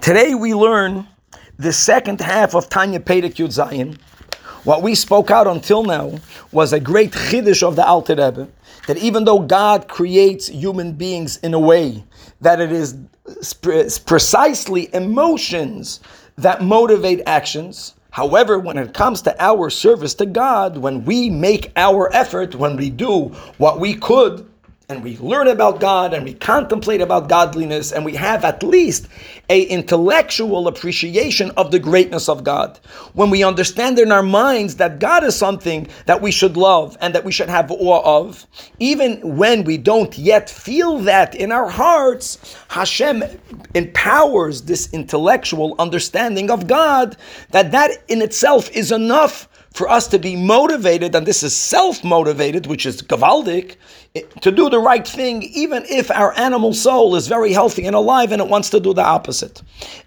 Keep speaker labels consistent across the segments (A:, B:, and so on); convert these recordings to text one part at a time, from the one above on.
A: Today we learn the second half of Tanya Perek Yud Zayin. What we spoke out until now was a great chiddush of the Alter Rebbe, that even though God creates human beings in a way that it is precisely emotions that motivate actions, However, when it comes to our service to God, when we make our effort, when we do what we could and we learn about God and we contemplate about godliness and we have at least a intellectual appreciation of the greatness of God. When we understand in our minds that God is something that we should love and that we should have awe of, even when we don't yet feel that in our hearts, Hashem empowers this intellectual understanding of God that that in itself is enough for us to be motivated, and this is self motivated, which is gavaldik, to do the right thing, even if our animal soul is very healthy and alive and it wants to do the opposite.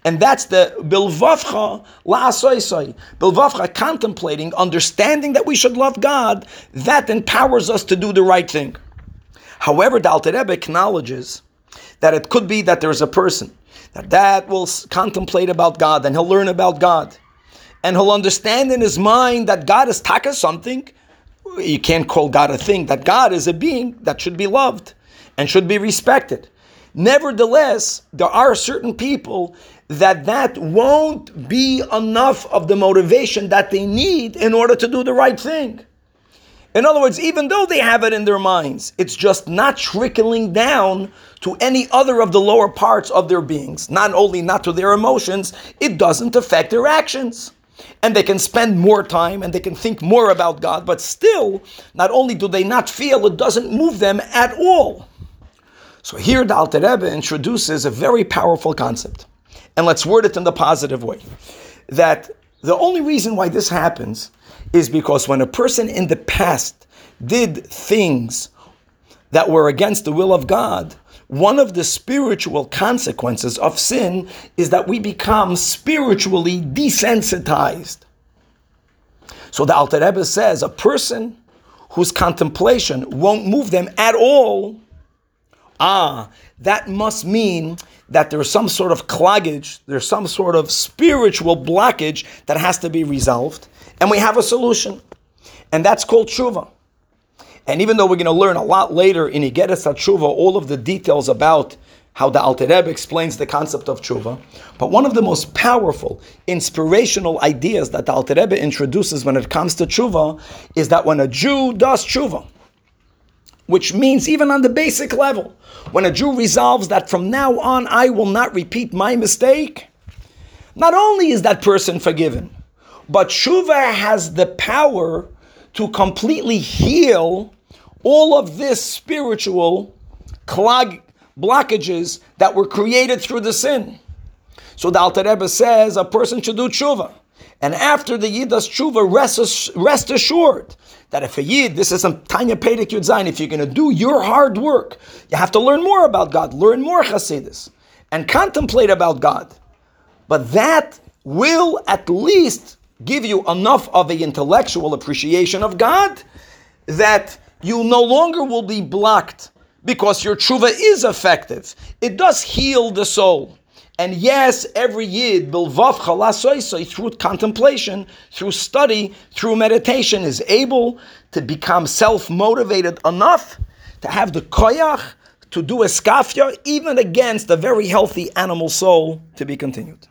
A: And that's the bilvavcha la'asoisoi. Bilvavcha, contemplating, understanding that we should love God, that empowers us to do the right thing. However, the Alter Rebbe acknowledges that it could be that there's a person that that will contemplate about God and he'll learn about God and he'll understand in his mind that God is taka something. You can't call God a thing, that God is a being that should be loved and should be respected. Nevertheless, there are certain people that that won't be enough of the motivation that they need in order to do the right thing. In other words, even though they have it in their minds, it's just not trickling down to any other of the lower parts of their beings. Not only not to their emotions, it doesn't affect their actions and they can spend more time and they can think more about God, but still, not only do they not feel, it doesn't move them at all. So here the Alter Rebbe introduces a very powerful concept. And let's word it in the positive way. That the only reason why this happens is because when a person in the past did things that were against the will of God, one of the spiritual consequences of sin is that we become spiritually desensitized. So the Alter Rebbe says a person whose contemplation won't move them at all, ah, that must mean that there's some sort of cloggage, there's some sort of spiritual blockage that has to be resolved, and we have a solution. And that's called tshuva. And even though we're going to learn a lot later in Igeres Tshuva all of the details about how the Alter Rebbe explains the concept of tshuva, but one of the most powerful, inspirational ideas that the Alter Rebbe introduces when it comes to tshuva is that when a Jew does tshuva, which means even on the basic level, when a Jew resolves that from now on I will not repeat my mistake, not only is that person forgiven, but tshuva has the power to completely heal all of this spiritual clog blockages that were created through the sin. So the Alter Rebbe says a person should do tshuva. And after the Yid does tshuva, rest, rest assured that if a Yid, this is some Tanya Perek Yud Zayin, if you're going to do your hard work, you have to learn more about God, learn more Hasidus, and contemplate about God. But that will at least give you enough of an intellectual appreciation of God that you no longer will be blocked because your tshuva is effective. It does heal the soul. And yes, every yid, through contemplation, through study, through meditation, is able to become self-motivated enough to have the koyach to do iskafya, even against a very healthy animal soul, to be continued.